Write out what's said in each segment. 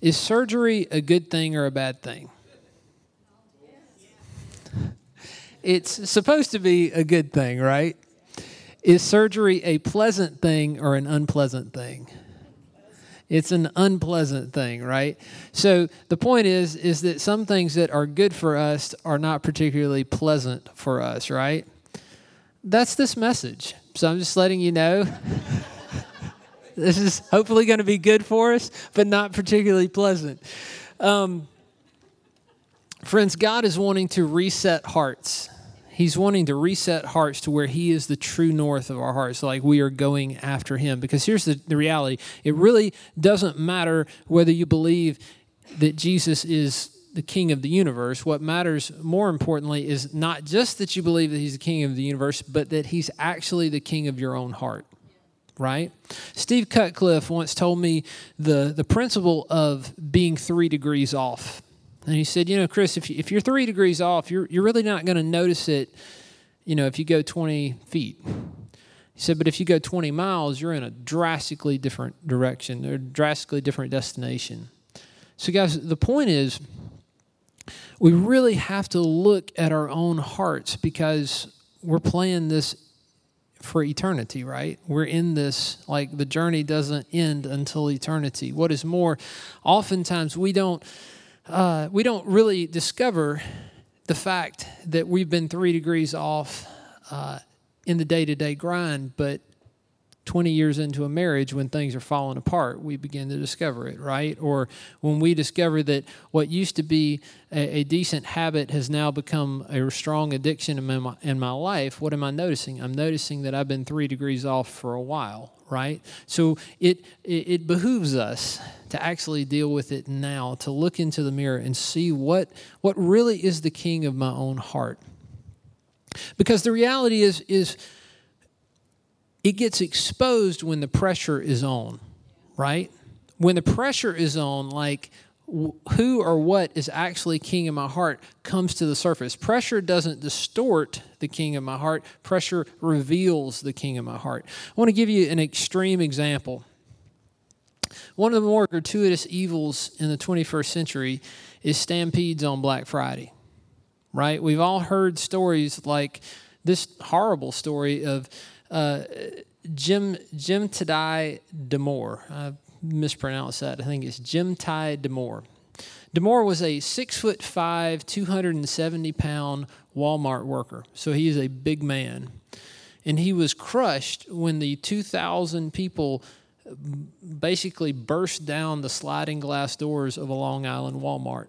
Is surgery a good thing or a bad thing? It's supposed to be a good thing, right? Is surgery a pleasant thing or an unpleasant thing? It's an unpleasant thing, right? So the point is is that some things that are good for us are not particularly pleasant for us, right? That's this message. So I'm just letting you know this is hopefully going to be good for us, but not particularly pleasant. Um, friends, God is wanting to reset hearts. He's wanting to reset hearts to where He is the true north of our hearts, like we are going after Him. Because here's the, the reality it really doesn't matter whether you believe that Jesus is the king of the universe. What matters more importantly is not just that you believe that He's the king of the universe, but that He's actually the king of your own heart right? Steve Cutcliffe once told me the, the principle of being three degrees off. And he said, you know, Chris, if, you, if you're three degrees off, you're, you're really not going to notice it, you know, if you go 20 feet. He said, but if you go 20 miles, you're in a drastically different direction, or drastically different destination. So, guys, the point is, we really have to look at our own hearts because we're playing this for eternity, right? We're in this, like the journey doesn't end until eternity. What is more, oftentimes we don't, uh, we don't really discover the fact that we've been three degrees off uh, in the day to day grind, but 20 years into a marriage when things are falling apart we begin to discover it right? Or when we discover that what used to be a, a decent habit has now become a strong addiction in my, in my life what am i noticing? I'm noticing that i've been three degrees off for a while right? So it, it, it behooves us to actually deal with it now to look into the mirror and see what what really is the king of my own heart. Because the reality is is it gets exposed when the pressure is on, right? When the pressure is on, like who or what is actually king in my heart comes to the surface. Pressure doesn't distort the king of my heart, pressure reveals the king of my heart. I want to give you an extreme example. One of the more gratuitous evils in the 21st century is stampedes on Black Friday, right? We've all heard stories like this horrible story of uh, Jim Jim Tadai Damour. I mispronounced that. I think it's Jim Ty Damour. Damour was a six foot five, 270 pound Walmart worker. So he is a big man. And he was crushed when the 2,000 people basically burst down the sliding glass doors of a Long Island Walmart.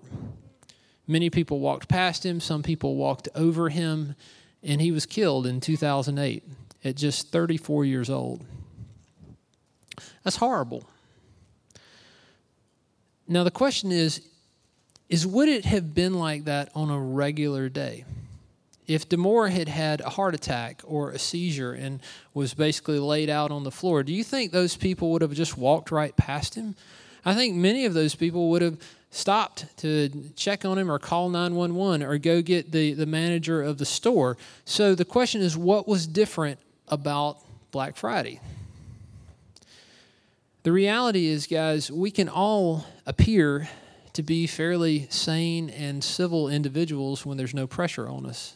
Many people walked past him, some people walked over him, and he was killed in 2008 at just 34 years old. That's horrible. Now, the question is is would it have been like that on a regular day? If Damour had had a heart attack or a seizure and was basically laid out on the floor, do you think those people would have just walked right past him? I think many of those people would have stopped to check on him or call 911 or go get the, the manager of the store. So the question is what was different about Black Friday. The reality is, guys, we can all appear to be fairly sane and civil individuals when there's no pressure on us,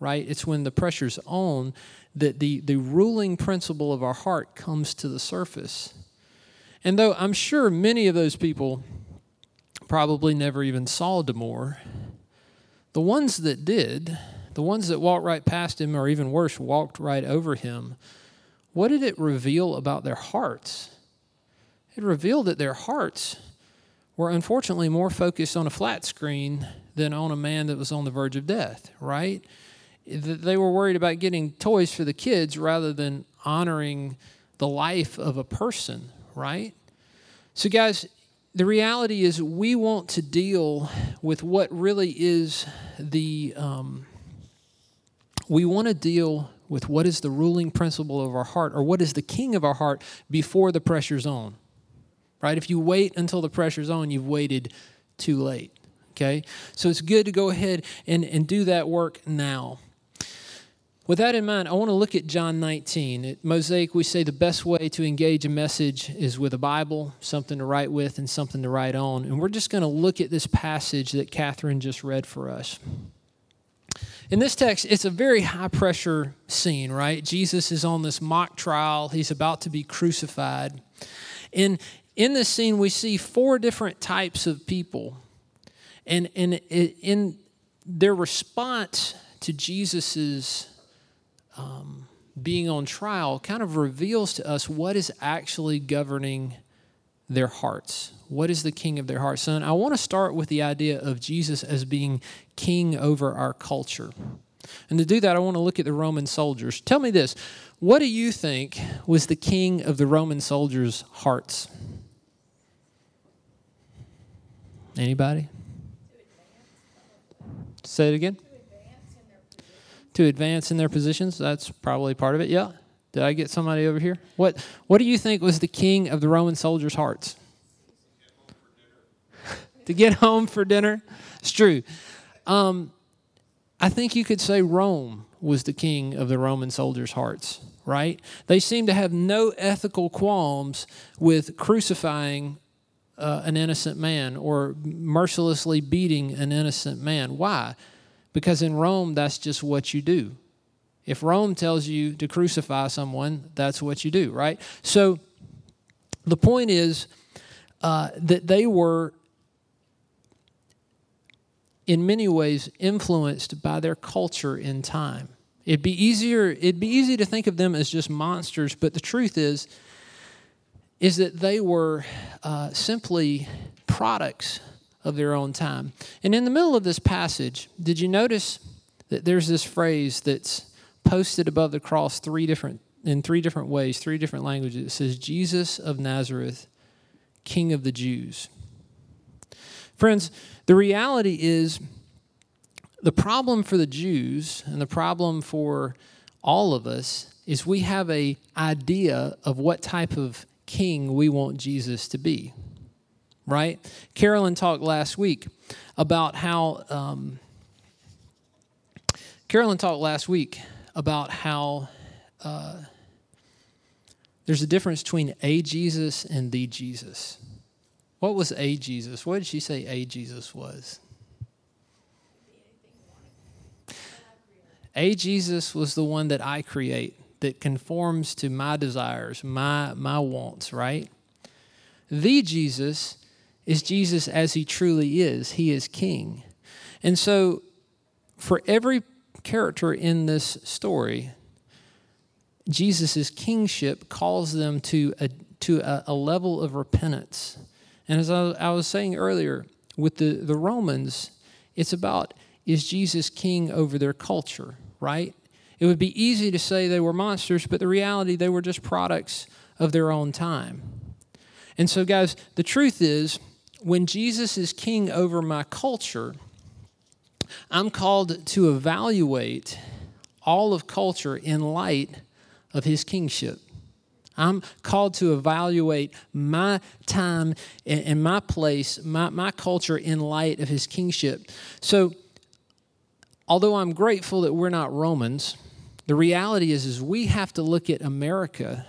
right? It's when the pressure's on that the, the ruling principle of our heart comes to the surface. And though I'm sure many of those people probably never even saw Damour, the ones that did, the ones that walked right past him, or even worse, walked right over him, what did it reveal about their hearts? It revealed that their hearts were unfortunately more focused on a flat screen than on a man that was on the verge of death, right? That they were worried about getting toys for the kids rather than honoring the life of a person, right? So, guys, the reality is, we want to deal with what really is the. Um, we want to deal with what is the ruling principle of our heart or what is the king of our heart before the pressure's on. Right? If you wait until the pressure's on, you've waited too late. Okay? So it's good to go ahead and, and do that work now. With that in mind, I want to look at John 19. At Mosaic, we say the best way to engage a message is with a Bible, something to write with, and something to write on. And we're just going to look at this passage that Catherine just read for us. In this text, it's a very high pressure scene, right? Jesus is on this mock trial, he's about to be crucified. And in this scene, we see four different types of people. And, and in their response to Jesus's um, being on trial kind of reveals to us what is actually governing their hearts. What is the king of their hearts? Son, I want to start with the idea of Jesus as being king over our culture. And to do that, I want to look at the Roman soldiers. Tell me this what do you think was the king of the Roman soldiers' hearts? Anybody? Say it again. To advance in their positions. That's probably part of it. Yeah. Did I get somebody over here? What What do you think was the king of the Roman soldiers' hearts? to get home for dinner. It's true. Um, I think you could say Rome was the king of the Roman soldiers' hearts, right? They seem to have no ethical qualms with crucifying uh, an innocent man or mercilessly beating an innocent man. Why? Because in Rome, that's just what you do. If Rome tells you to crucify someone, that's what you do, right? So the point is uh, that they were in many ways influenced by their culture in time. It'd be easier it'd be easy to think of them as just monsters, but the truth is is that they were uh, simply products of their own time. And in the middle of this passage, did you notice that there's this phrase that's posted above the cross three different in three different ways, three different languages. It says Jesus of Nazareth, King of the Jews. Friends, the reality is the problem for the Jews and the problem for all of us is we have a idea of what type of king we want Jesus to be. Right? Carolyn talked last week about how um, Carolyn talked last week about how uh, there's a difference between a Jesus and the Jesus. What was a Jesus? What did she say a Jesus was? A Jesus was the one that I create, that conforms to my desires, my, my wants, right? The Jesus is Jesus as he truly is. He is king. And so, for every character in this story, Jesus' kingship calls them to a, to a, a level of repentance and as I, I was saying earlier, with the, the Romans, it's about is Jesus king over their culture, right? It would be easy to say they were monsters, but the reality, they were just products of their own time. And so, guys, the truth is, when Jesus is king over my culture, I'm called to evaluate all of culture in light of his kingship. I'm called to evaluate my time and, my place, my, my culture in light of his kingship. So, although I'm grateful that we're not Romans, the reality is, is we have to look at America,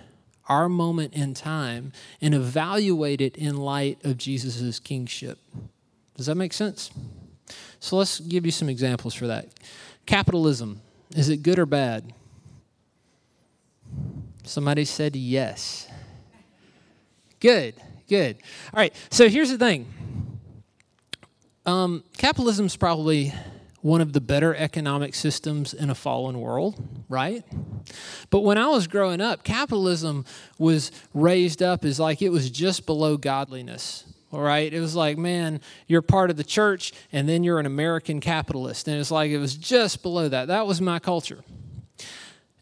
our moment in time, and evaluate it in light of Jesus' kingship. Does that make sense? So let's give you some examples for that. Capitalism, is it good or bad? Somebody said yes. Good, good. All right, so here's the thing um, capitalism is probably one of the better economic systems in a fallen world, right? But when I was growing up, capitalism was raised up as like it was just below godliness. All right, it was like, man, you're part of the church, and then you're an American capitalist, and it's like it was just below that. That was my culture.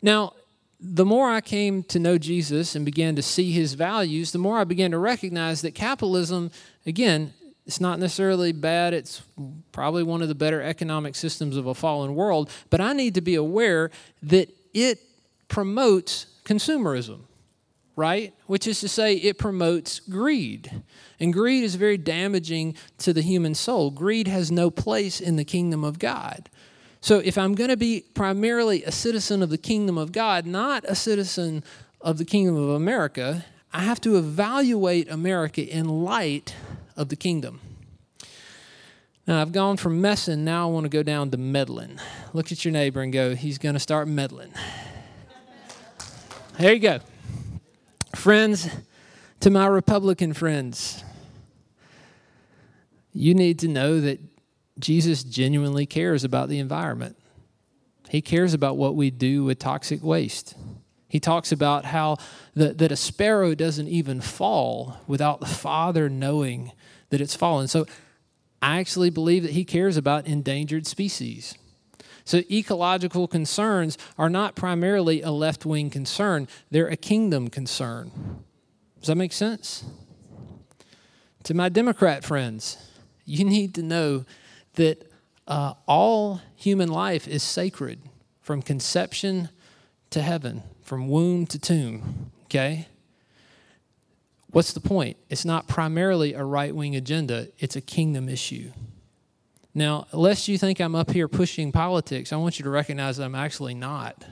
Now, the more I came to know Jesus and began to see his values, the more I began to recognize that capitalism, again, it's not necessarily bad. It's probably one of the better economic systems of a fallen world. But I need to be aware that it promotes consumerism, right? Which is to say, it promotes greed. And greed is very damaging to the human soul. Greed has no place in the kingdom of God. So if I'm going to be primarily a citizen of the kingdom of God, not a citizen of the kingdom of America, I have to evaluate America in light of the kingdom. Now, I've gone from messing, now I want to go down to meddling. Look at your neighbor and go, he's going to start meddling. There you go. Friends, to my Republican friends, you need to know that Jesus genuinely cares about the environment. He cares about what we do with toxic waste. He talks about how the, that a sparrow doesn't even fall without the Father knowing that it's fallen. So I actually believe that he cares about endangered species. So ecological concerns are not primarily a left wing concern, they're a kingdom concern. Does that make sense? To my Democrat friends, you need to know that uh, all human life is sacred from conception to heaven from womb to tomb, okay? What's the point? It's not primarily a right wing agenda, it's a kingdom issue. Now, lest you think I'm up here pushing politics, I want you to recognize that I'm actually not.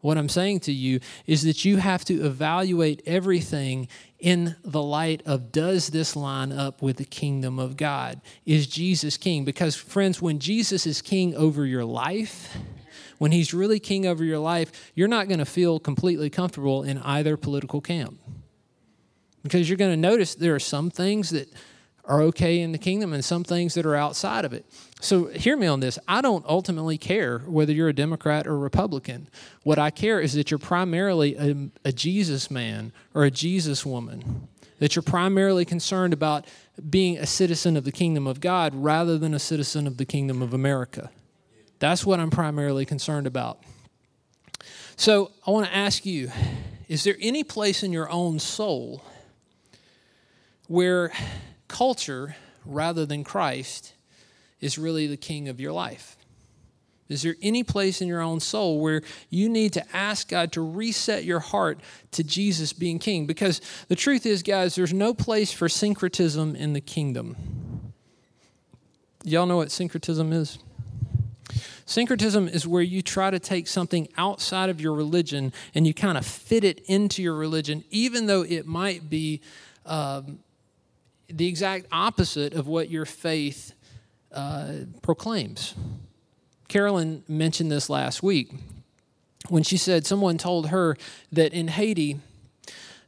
What I'm saying to you is that you have to evaluate everything in the light of does this line up with the kingdom of God? Is Jesus king? Because, friends, when Jesus is king over your life, when he's really king over your life, you're not going to feel completely comfortable in either political camp. Because you're going to notice there are some things that are okay in the kingdom and some things that are outside of it. So hear me on this. I don't ultimately care whether you're a Democrat or Republican. What I care is that you're primarily a, a Jesus man or a Jesus woman, that you're primarily concerned about being a citizen of the kingdom of God rather than a citizen of the kingdom of America. That's what I'm primarily concerned about. So I want to ask you is there any place in your own soul where culture rather than Christ is really the king of your life? Is there any place in your own soul where you need to ask God to reset your heart to Jesus being king? Because the truth is, guys, there's no place for syncretism in the kingdom. Y'all know what syncretism is? Syncretism is where you try to take something outside of your religion and you kind of fit it into your religion, even though it might be um, the exact opposite of what your faith uh, proclaims. Carolyn mentioned this last week when she said someone told her that in Haiti,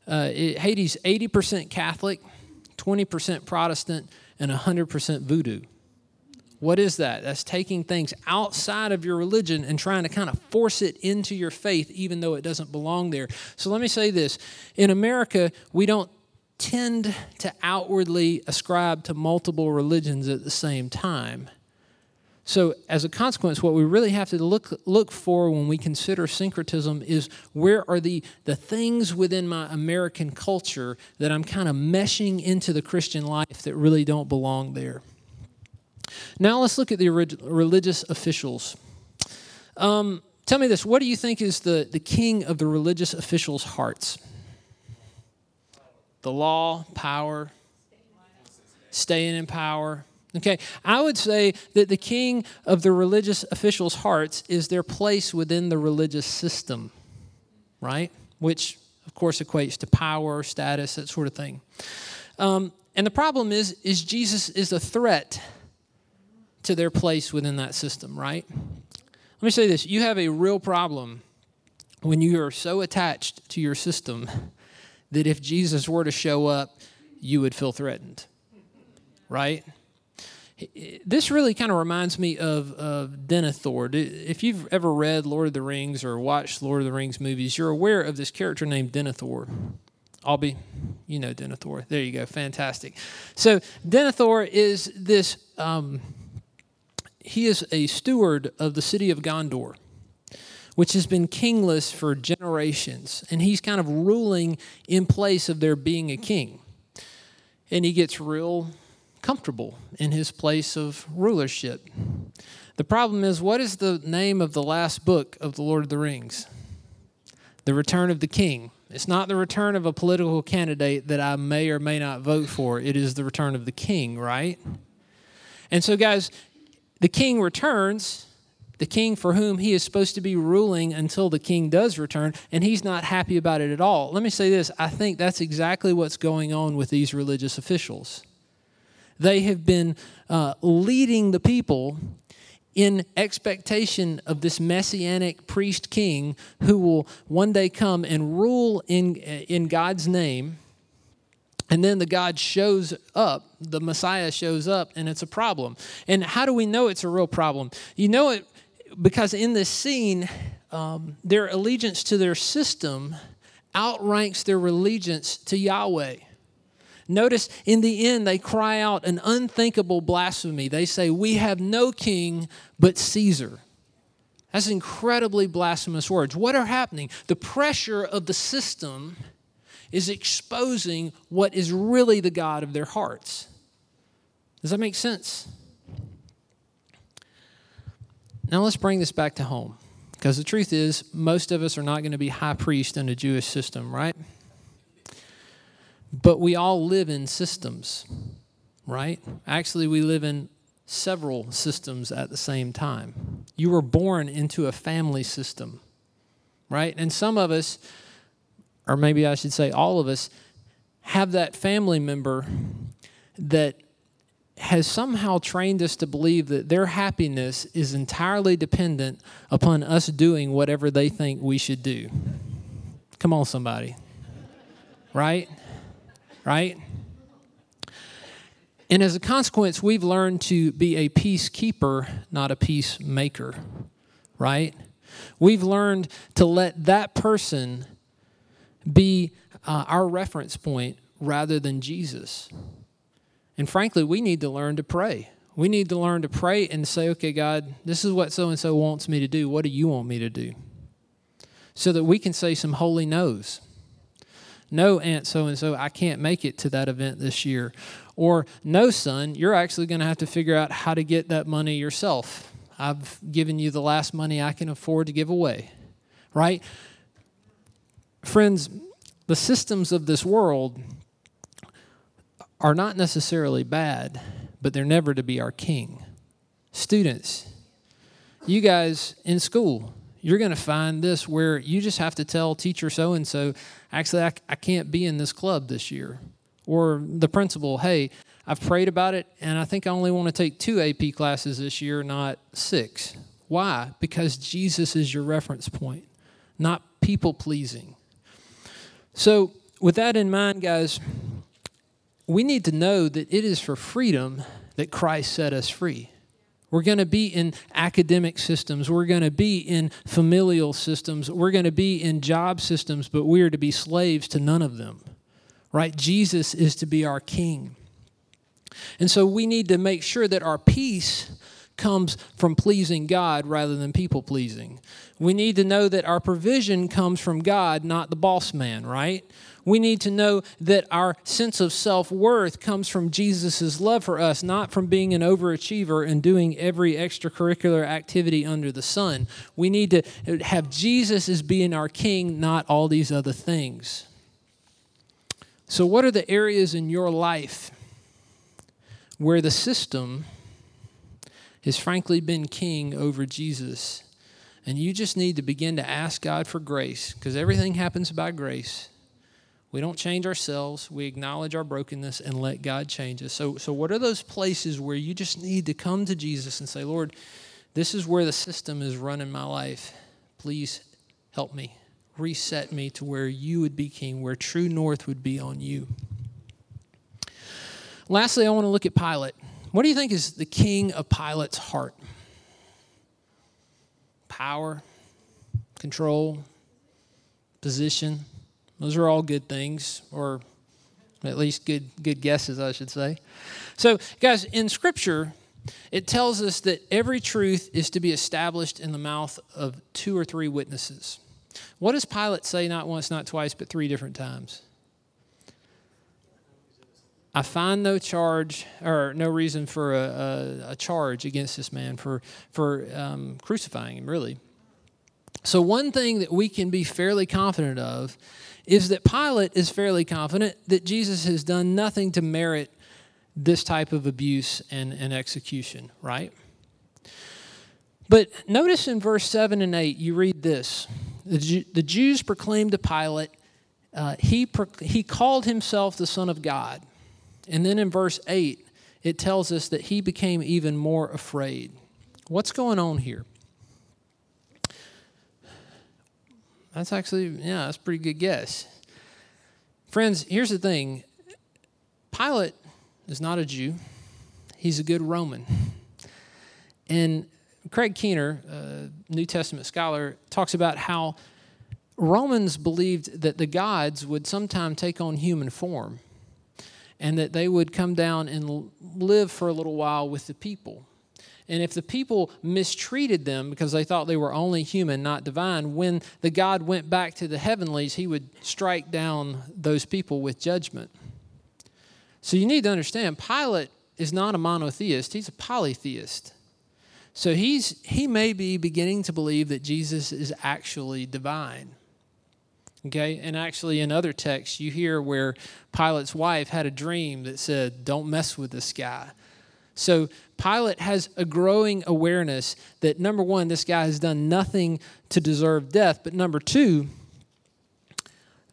uh, it, Haiti's 80% Catholic, 20% Protestant, and 100% voodoo. What is that? That's taking things outside of your religion and trying to kind of force it into your faith, even though it doesn't belong there. So let me say this in America, we don't tend to outwardly ascribe to multiple religions at the same time. So, as a consequence, what we really have to look, look for when we consider syncretism is where are the, the things within my American culture that I'm kind of meshing into the Christian life that really don't belong there. Now let's look at the religious officials. Um, tell me this what do you think is the, the king of the religious officials' hearts? The law, power, staying in power. Okay, I would say that the king of the religious officials' hearts is their place within the religious system, right? Which, of course, equates to power, status, that sort of thing. Um, and the problem is, is Jesus is a threat to their place within that system, right? Let me say this you have a real problem when you are so attached to your system that if Jesus were to show up, you would feel threatened, right? This really kind of reminds me of, of Denethor. If you've ever read Lord of the Rings or watched Lord of the Rings movies, you're aware of this character named Denethor. I'll be, you know Denethor. There you go, fantastic. So Denethor is this um, he is a steward of the city of Gondor, which has been kingless for generations. And he's kind of ruling in place of there being a king. And he gets real comfortable in his place of rulership. The problem is, what is the name of the last book of The Lord of the Rings? The Return of the King. It's not the return of a political candidate that I may or may not vote for. It is the return of the king, right? And so, guys, the king returns, the king for whom he is supposed to be ruling until the king does return, and he's not happy about it at all. Let me say this I think that's exactly what's going on with these religious officials. They have been uh, leading the people in expectation of this messianic priest king who will one day come and rule in, in God's name. And then the God shows up, the Messiah shows up, and it's a problem. And how do we know it's a real problem? You know it because in this scene, um, their allegiance to their system outranks their allegiance to Yahweh. Notice in the end, they cry out an unthinkable blasphemy. They say, We have no king but Caesar. That's incredibly blasphemous words. What are happening? The pressure of the system is exposing what is really the God of their hearts. Does that make sense? Now let's bring this back to home. Because the truth is, most of us are not going to be high priest in a Jewish system, right? But we all live in systems, right? Actually, we live in several systems at the same time. You were born into a family system, right? And some of us, or maybe I should say all of us, have that family member that has somehow trained us to believe that their happiness is entirely dependent upon us doing whatever they think we should do. Come on, somebody. Right? right? And as a consequence, we've learned to be a peacekeeper, not a peacemaker, right? We've learned to let that person be uh, our reference point rather than Jesus. And frankly, we need to learn to pray. We need to learn to pray and say, okay, God, this is what so and so wants me to do. What do you want me to do? So that we can say some holy no's no, Aunt so and so, I can't make it to that event this year. Or, no, son, you're actually going to have to figure out how to get that money yourself. I've given you the last money I can afford to give away. Right? Friends, the systems of this world are not necessarily bad, but they're never to be our king. Students, you guys in school, you're going to find this where you just have to tell teacher so and so, actually, I, I can't be in this club this year. Or the principal, hey, I've prayed about it and I think I only want to take two AP classes this year, not six. Why? Because Jesus is your reference point, not people pleasing. So, with that in mind, guys, we need to know that it is for freedom that Christ set us free. We're going to be in academic systems. We're going to be in familial systems. We're going to be in job systems, but we are to be slaves to none of them. Right? Jesus is to be our king. And so we need to make sure that our peace comes from pleasing God rather than people pleasing. We need to know that our provision comes from God, not the boss man, right? We need to know that our sense of self worth comes from Jesus' love for us, not from being an overachiever and doing every extracurricular activity under the sun. We need to have Jesus as being our king, not all these other things. So, what are the areas in your life where the system has frankly been king over Jesus? And you just need to begin to ask God for grace because everything happens by grace. We don't change ourselves. We acknowledge our brokenness and let God change us. So, so what are those places where you just need to come to Jesus and say, Lord, this is where the system is running my life. Please help me. Reset me to where you would be king, where true north would be on you. Lastly, I want to look at Pilate. What do you think is the king of Pilate's heart? Power, control, position. Those are all good things, or at least good good guesses, I should say. So, guys, in Scripture, it tells us that every truth is to be established in the mouth of two or three witnesses. What does Pilate say not once, not twice, but three different times? I find no charge or no reason for a, a, a charge against this man for, for um, crucifying him, really. So, one thing that we can be fairly confident of is that Pilate is fairly confident that Jesus has done nothing to merit this type of abuse and, and execution, right? But notice in verse 7 and 8, you read this The, the Jews proclaimed to Pilate, uh, he, pro- he called himself the Son of God. And then in verse 8, it tells us that he became even more afraid. What's going on here? That's actually, yeah, that's pretty good guess. Friends, here's the thing Pilate is not a Jew, he's a good Roman. And Craig Keener, a New Testament scholar, talks about how Romans believed that the gods would sometime take on human form and that they would come down and live for a little while with the people. And if the people mistreated them because they thought they were only human, not divine, when the God went back to the heavenlies, he would strike down those people with judgment. So you need to understand Pilate is not a monotheist, he's a polytheist. So he's he may be beginning to believe that Jesus is actually divine. Okay, and actually, in other texts, you hear where Pilate's wife had a dream that said, Don't mess with this guy. So Pilate has a growing awareness that number one, this guy has done nothing to deserve death, but number two,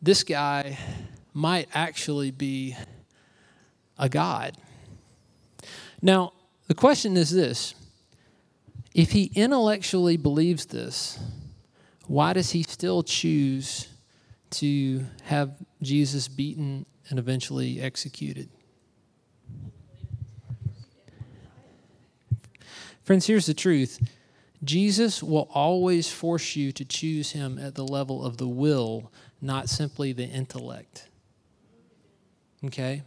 this guy might actually be a God. Now, the question is this if he intellectually believes this, why does he still choose to have Jesus beaten and eventually executed? Friends, here's the truth Jesus will always force you to choose him at the level of the will, not simply the intellect. Okay?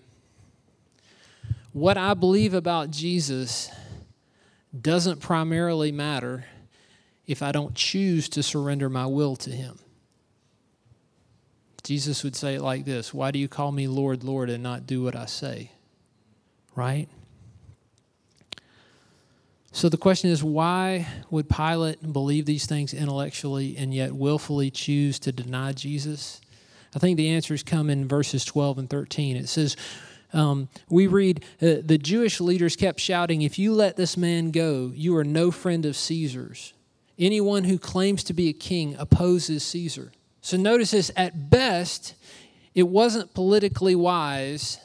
What I believe about Jesus doesn't primarily matter if I don't choose to surrender my will to him. Jesus would say it like this Why do you call me Lord, Lord, and not do what I say? Right? So the question is why would Pilate believe these things intellectually and yet willfully choose to deny Jesus? I think the answers come in verses 12 and 13. It says, um, we read, uh, the Jewish leaders kept shouting, If you let this man go, you are no friend of Caesar's. Anyone who claims to be a king opposes Caesar. So notice this at best, it wasn't politically wise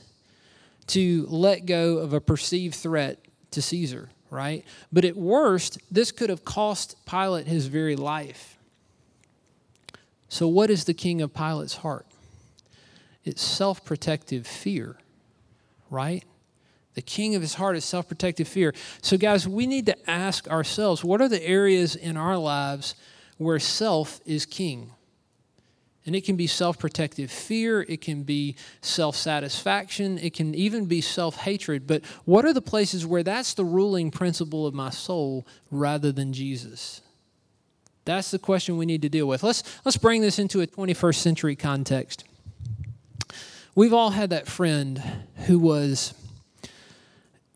to let go of a perceived threat to Caesar right? But at worst, this could have cost Pilate his very life. So, what is the king of Pilate's heart? It's self protective fear, right? The king of his heart is self protective fear. So, guys, we need to ask ourselves what are the areas in our lives where self is king? And it can be self protective fear, it can be self satisfaction, it can even be self hatred. But what are the places where that's the ruling principle of my soul rather than Jesus? That's the question we need to deal with. Let's, let's bring this into a 21st century context. We've all had that friend who was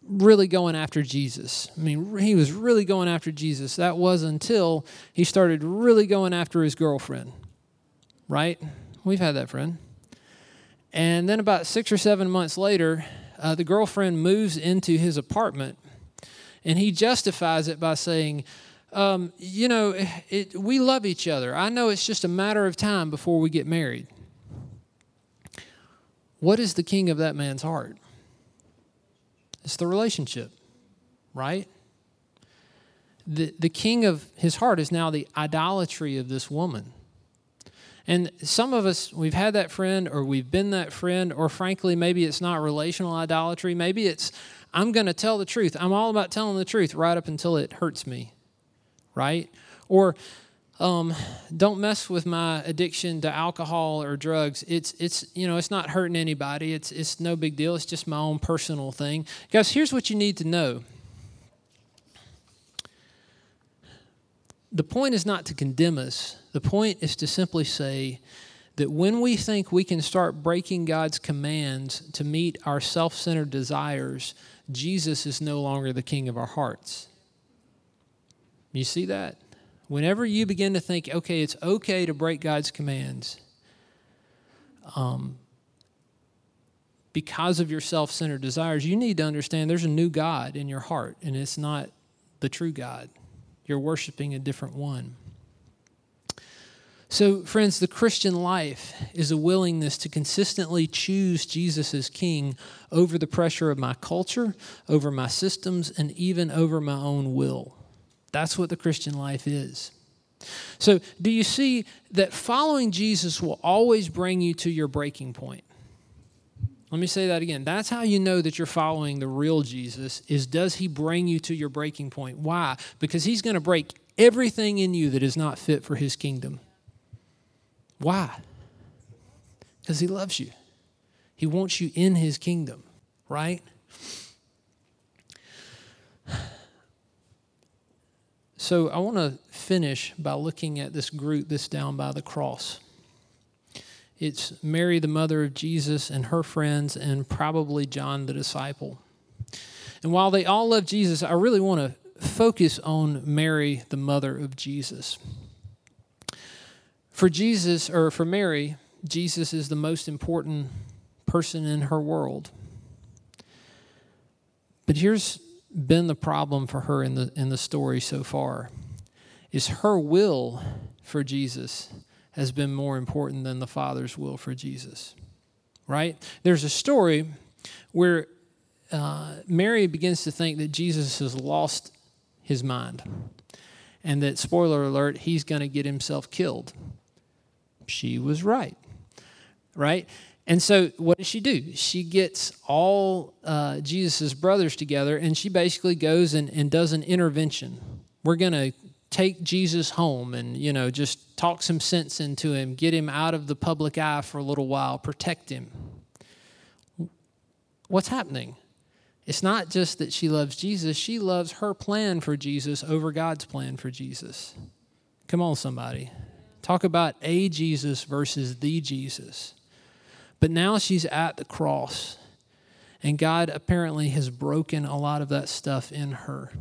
really going after Jesus. I mean, he was really going after Jesus. That was until he started really going after his girlfriend right? We've had that friend. And then about six or seven months later, uh, the girlfriend moves into his apartment, and he justifies it by saying, um, You know, it, it, we love each other. I know it's just a matter of time before we get married. What is the king of that man's heart? It's the relationship, right? The, the king of his heart is now the idolatry of this woman. And some of us, we've had that friend or we've been that friend, or frankly, maybe it's not relational idolatry. Maybe it's, I'm going to tell the truth. I'm all about telling the truth right up until it hurts me, right? Or, um, don't mess with my addiction to alcohol or drugs. It's, it's, you know, it's not hurting anybody. It's, it's no big deal. It's just my own personal thing. Guys, here's what you need to know the point is not to condemn us, the point is to simply say that when we think we can start breaking God's commands to meet our self centered desires, Jesus is no longer the king of our hearts. You see that? Whenever you begin to think, okay, it's okay to break God's commands, um, because of your self centered desires, you need to understand there's a new God in your heart, and it's not the true God. You're worshiping a different one. So, friends, the Christian life is a willingness to consistently choose Jesus as King over the pressure of my culture, over my systems, and even over my own will. That's what the Christian life is. So, do you see that following Jesus will always bring you to your breaking point? Let me say that again. That's how you know that you're following the real Jesus is does he bring you to your breaking point? Why? Because he's going to break everything in you that is not fit for his kingdom. Why? Because he loves you. He wants you in his kingdom, right? So I want to finish by looking at this group that's down by the cross. It's Mary, the mother of Jesus, and her friends, and probably John, the disciple. And while they all love Jesus, I really want to focus on Mary, the mother of Jesus. For Jesus, or for Mary, Jesus is the most important person in her world. But here's been the problem for her in the in the story so far is her will for Jesus has been more important than the Father's will for Jesus. Right? There's a story where uh, Mary begins to think that Jesus has lost his mind and that, spoiler alert, he's going to get himself killed. She was right. Right? And so, what does she do? She gets all uh, Jesus' brothers together and she basically goes and, and does an intervention. We're going to take Jesus home and, you know, just talk some sense into him, get him out of the public eye for a little while, protect him. What's happening? It's not just that she loves Jesus, she loves her plan for Jesus over God's plan for Jesus. Come on, somebody. Talk about a Jesus versus the Jesus. But now she's at the cross, and God apparently has broken a lot of that stuff in her.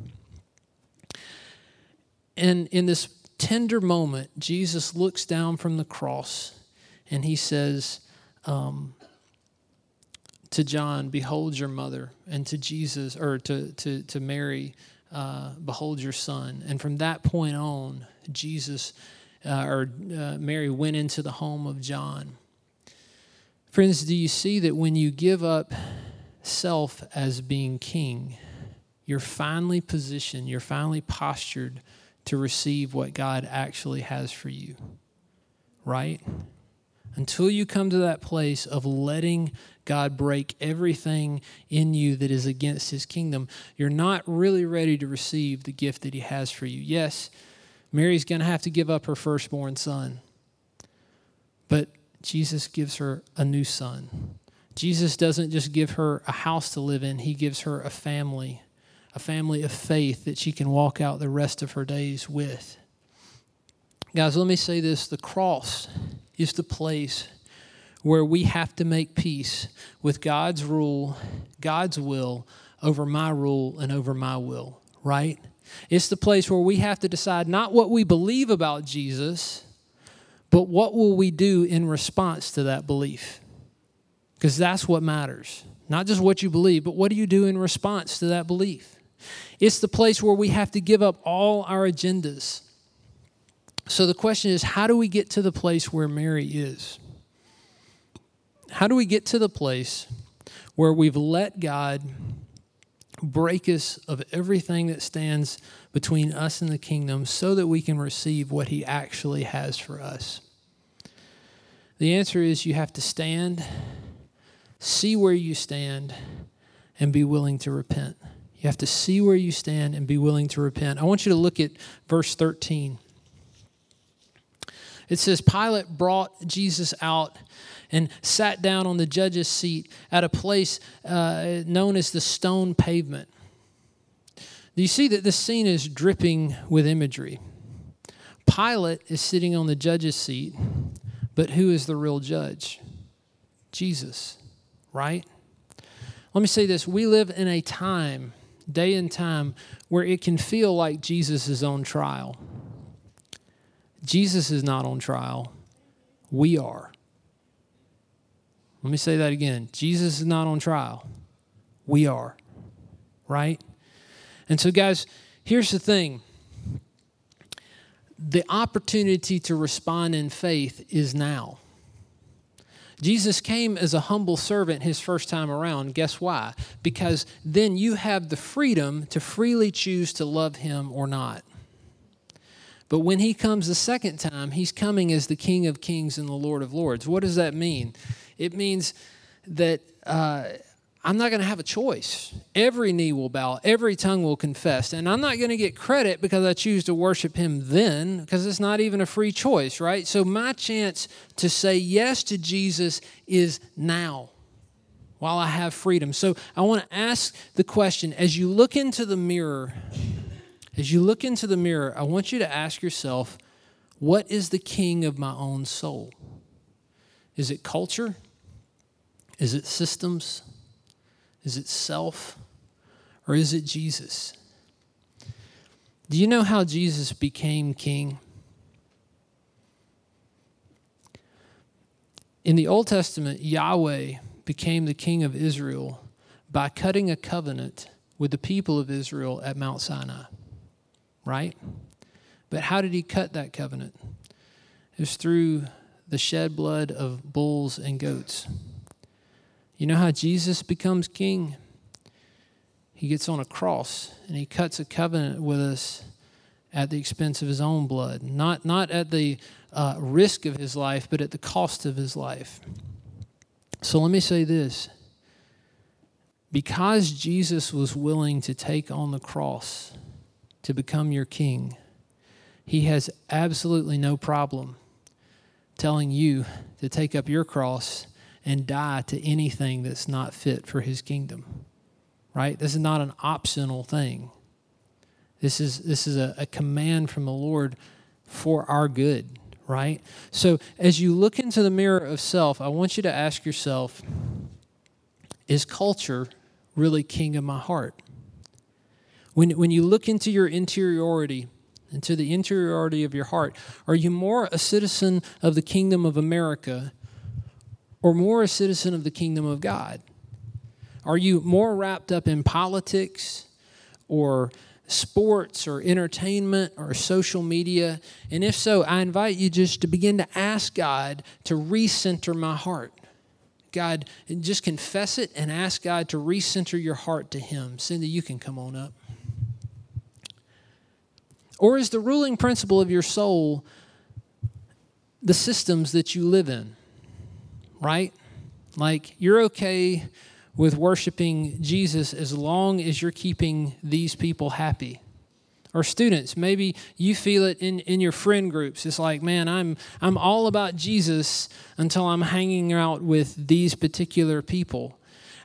And in this tender moment, Jesus looks down from the cross and he says um, to John, Behold your mother, and to Jesus, or to, to, to Mary, uh, Behold your son. And from that point on, Jesus uh, or uh, Mary went into the home of John. Friends, do you see that when you give up self as being king, you're finally positioned, you're finally postured to receive what God actually has for you. Right? Until you come to that place of letting God break everything in you that is against his kingdom, you're not really ready to receive the gift that he has for you. Yes, Mary's going to have to give up her firstborn son, but Jesus gives her a new son. Jesus doesn't just give her a house to live in, he gives her a family a family of faith that she can walk out the rest of her days with. Guys, let me say this the cross is the place where we have to make peace with God's rule, God's will over my rule and over my will, right? It's the place where we have to decide not what we believe about Jesus, but what will we do in response to that belief? Because that's what matters. Not just what you believe, but what do you do in response to that belief? It's the place where we have to give up all our agendas. So the question is how do we get to the place where Mary is? How do we get to the place where we've let God break us of everything that stands between us and the kingdom so that we can receive what He actually has for us? The answer is you have to stand, see where you stand, and be willing to repent. You have to see where you stand and be willing to repent. I want you to look at verse 13. It says, Pilate brought Jesus out and sat down on the judge's seat at a place uh, known as the stone pavement. Do you see that this scene is dripping with imagery? Pilate is sitting on the judge's seat, but who is the real judge? Jesus, right? Let me say this we live in a time, day and time, where it can feel like Jesus is on trial. Jesus is not on trial, we are. Let me say that again Jesus is not on trial, we are, right? And so, guys, here's the thing the opportunity to respond in faith is now. Jesus came as a humble servant his first time around. Guess why? Because then you have the freedom to freely choose to love him or not. But when he comes the second time, he's coming as the King of Kings and the Lord of Lords. What does that mean? It means that uh, I'm not going to have a choice. Every knee will bow, every tongue will confess. And I'm not going to get credit because I choose to worship him then, because it's not even a free choice, right? So my chance to say yes to Jesus is now while I have freedom. So I want to ask the question as you look into the mirror, as you look into the mirror, I want you to ask yourself, what is the king of my own soul? Is it culture? Is it systems? Is it self? Or is it Jesus? Do you know how Jesus became king? In the Old Testament, Yahweh became the king of Israel by cutting a covenant with the people of Israel at Mount Sinai, right? But how did he cut that covenant? It was through the shed blood of bulls and goats. You know how Jesus becomes king? He gets on a cross and he cuts a covenant with us at the expense of his own blood, not, not at the uh, risk of his life, but at the cost of his life. So let me say this because Jesus was willing to take on the cross to become your king, he has absolutely no problem telling you to take up your cross and die to anything that's not fit for his kingdom. Right? This is not an optional thing. This is this is a, a command from the Lord for our good, right? So as you look into the mirror of self, I want you to ask yourself, is culture really king of my heart? When, when you look into your interiority, into the interiority of your heart, are you more a citizen of the kingdom of America or more a citizen of the kingdom of God? Are you more wrapped up in politics or sports or entertainment or social media? And if so, I invite you just to begin to ask God to recenter my heart. God, just confess it and ask God to recenter your heart to Him. Cindy, you can come on up. Or is the ruling principle of your soul the systems that you live in? Right? Like, you're okay with worshiping Jesus as long as you're keeping these people happy. Or students, maybe you feel it in, in your friend groups. It's like, man, I'm, I'm all about Jesus until I'm hanging out with these particular people.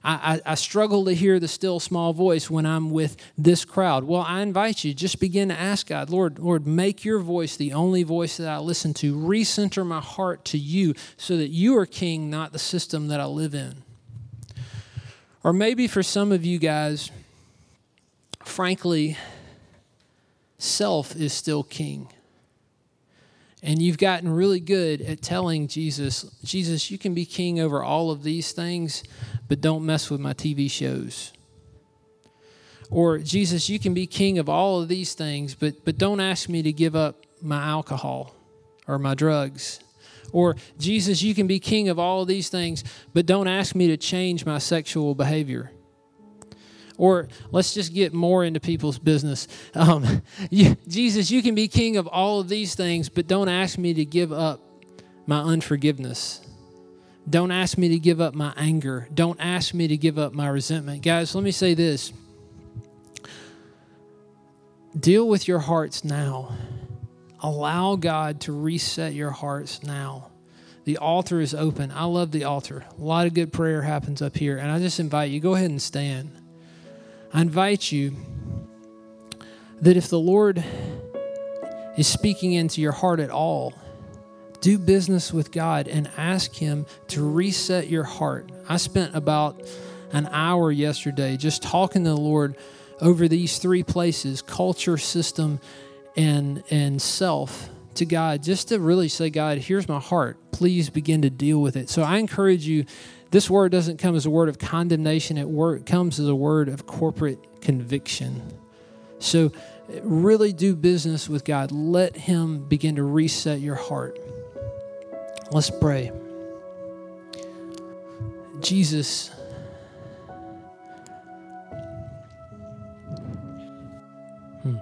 I, I, I struggle to hear the still small voice when I'm with this crowd. Well, I invite you, just begin to ask God, Lord, Lord, make your voice the only voice that I listen to. Recenter my heart to you so that you are king, not the system that I live in. Or maybe for some of you guys, frankly, self is still king. And you've gotten really good at telling Jesus, Jesus, you can be king over all of these things, but don't mess with my TV shows. Or, Jesus, you can be king of all of these things, but, but don't ask me to give up my alcohol or my drugs. Or, Jesus, you can be king of all of these things, but don't ask me to change my sexual behavior. Or let's just get more into people's business. Um, you, Jesus, you can be king of all of these things, but don't ask me to give up my unforgiveness. Don't ask me to give up my anger. Don't ask me to give up my resentment. Guys, let me say this deal with your hearts now. Allow God to reset your hearts now. The altar is open. I love the altar. A lot of good prayer happens up here. And I just invite you, go ahead and stand. I invite you that if the Lord is speaking into your heart at all, do business with God and ask Him to reset your heart. I spent about an hour yesterday just talking to the Lord over these three places culture, system, and, and self to God, just to really say, God, here's my heart. Please begin to deal with it. So I encourage you. This word doesn't come as a word of condemnation, it comes as a word of corporate conviction. So, really do business with God. Let Him begin to reset your heart. Let's pray. Jesus, hmm.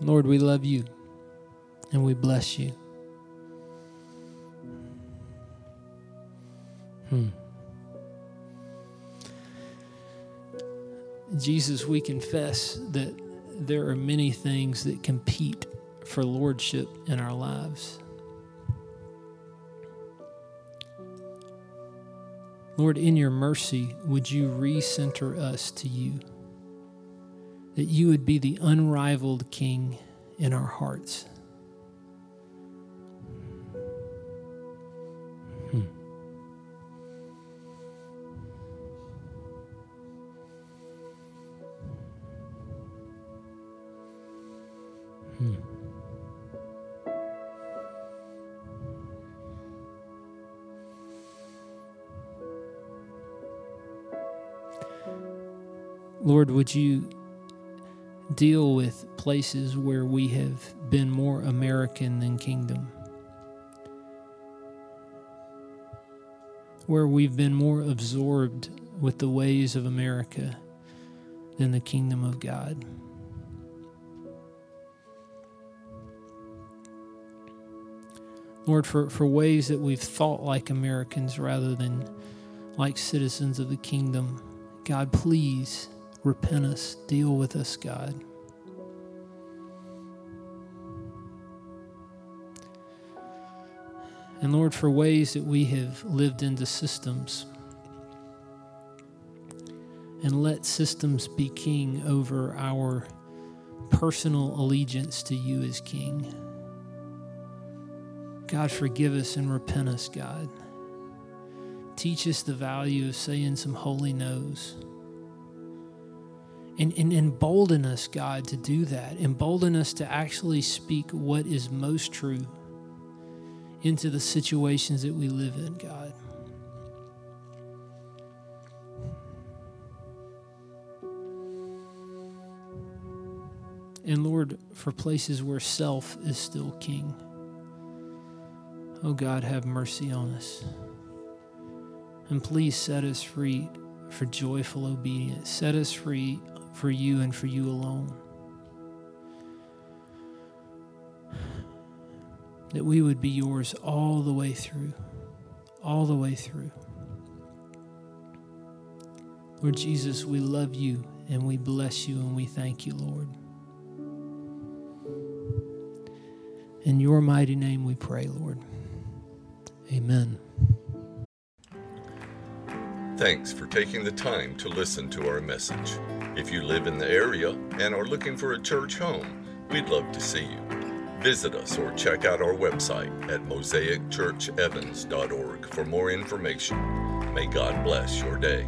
Lord, we love you and we bless you. Hmm. Jesus, we confess that there are many things that compete for lordship in our lives. Lord, in your mercy, would you recenter us to you? That you would be the unrivaled King in our hearts. Lord, would you deal with places where we have been more American than kingdom? Where we've been more absorbed with the ways of America than the kingdom of God. Lord, for, for ways that we've thought like Americans rather than like citizens of the kingdom. God, please repent us, deal with us, God. And Lord, for ways that we have lived into systems and let systems be king over our personal allegiance to you as king. God, forgive us and repent us, God. Teach us the value of saying some holy no's. And, and embolden us, God, to do that. Embolden us to actually speak what is most true into the situations that we live in, God. And Lord, for places where self is still king. Oh God, have mercy on us. And please set us free for joyful obedience. Set us free for you and for you alone. That we would be yours all the way through. All the way through. Lord Jesus, we love you and we bless you and we thank you, Lord. In your mighty name we pray, Lord. Amen. Thanks for taking the time to listen to our message. If you live in the area and are looking for a church home, we'd love to see you. Visit us or check out our website at mosaicchurchevans.org for more information. May God bless your day.